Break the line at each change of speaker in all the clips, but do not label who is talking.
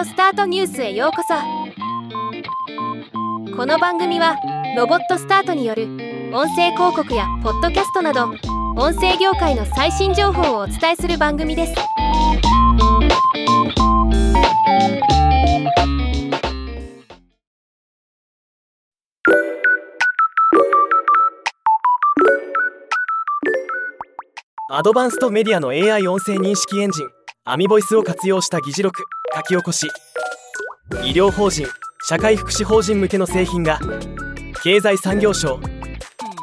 オスタートニュースへようこそ。この番組はロボットスタートによる音声広告やポッドキャストなど音声業界の最新情報をお伝えする番組です。
アドバンストメディアの AI 音声認識エンジン。アミボイスを活用した議事録書き起こし。医療法人社会福祉法人向けの製品が経済産業省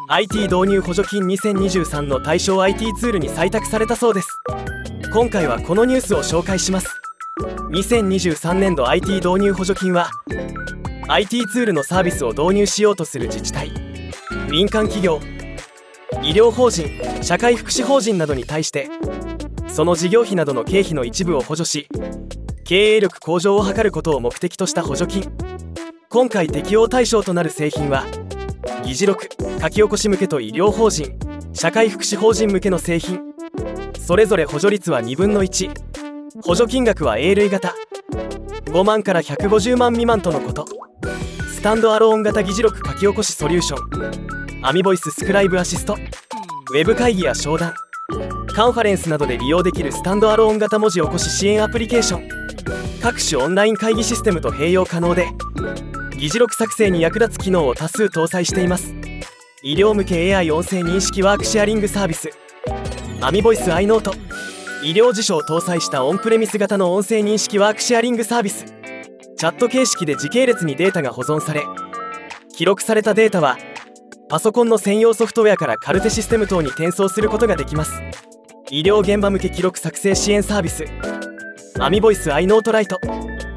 IT 導入補助金2023の対象 IT ツールに採択されたそうです。今回はこのニュースを紹介します。2023年度 IT 導入補助金は IT ツールのサービスを導入しようとする自治体民間企業医療法人社会福祉法人などに対してその事業費などの経費の一部を補助し経営力向上を図ることを目的とした補助金。今回適用対象となる製品は議事録書き起こし向けと医療法人社会福祉法人向けの製品。それぞれ補助率は2分の1補助金額は A 類型。5万から150万未満とのこと。スタンドアローン型議事録書き起こしソリューション。 AmiVoice ScribeAssist。ウェブ会議や商談。カンファレンスなどで利用できるスタンドアローン型文字起こし支援アプリケーション。各種オンライン会議システムと併用可能で議事録作成に役立つ機能を多数搭載しています。医療向け AI 音声認識ワークシェアリングサービス。 AmiVoice iNote。医療辞書を搭載したオンプレミス型の音声認識ワークシェアリングサービス。チャット形式で時系列にデータが保存され記録されたデータはパソコンの専用ソフトウェアからカルテシステム等に転送することができます。医療現場向け記録作成支援サービス。 AmiVoice iNote Lite。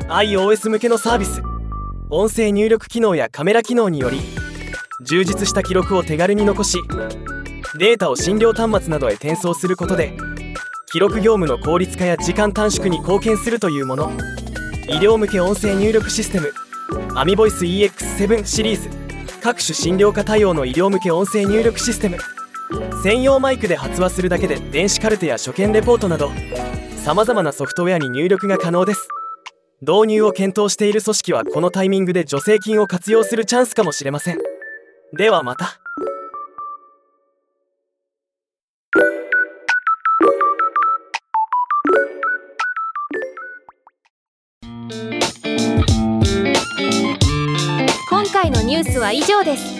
iOS 向けのサービス。音声入力機能やカメラ機能により充実した記録を手軽に残しデータを診療端末などへ転送することで記録業務の効率化や時間短縮に貢献するというもの。医療向け音声入力システム。アミボイス EX7 シリーズ。各種診療科対応の医療向け音声入力システム。専用マイクで発話するだけで電子カルテや所見レポートなどさまざまなソフトウェアに入力が可能です。導入を検討している組織はこのタイミングで助成金を活用するチャンスかもしれません。ではまた。
今回のニュースは以上です。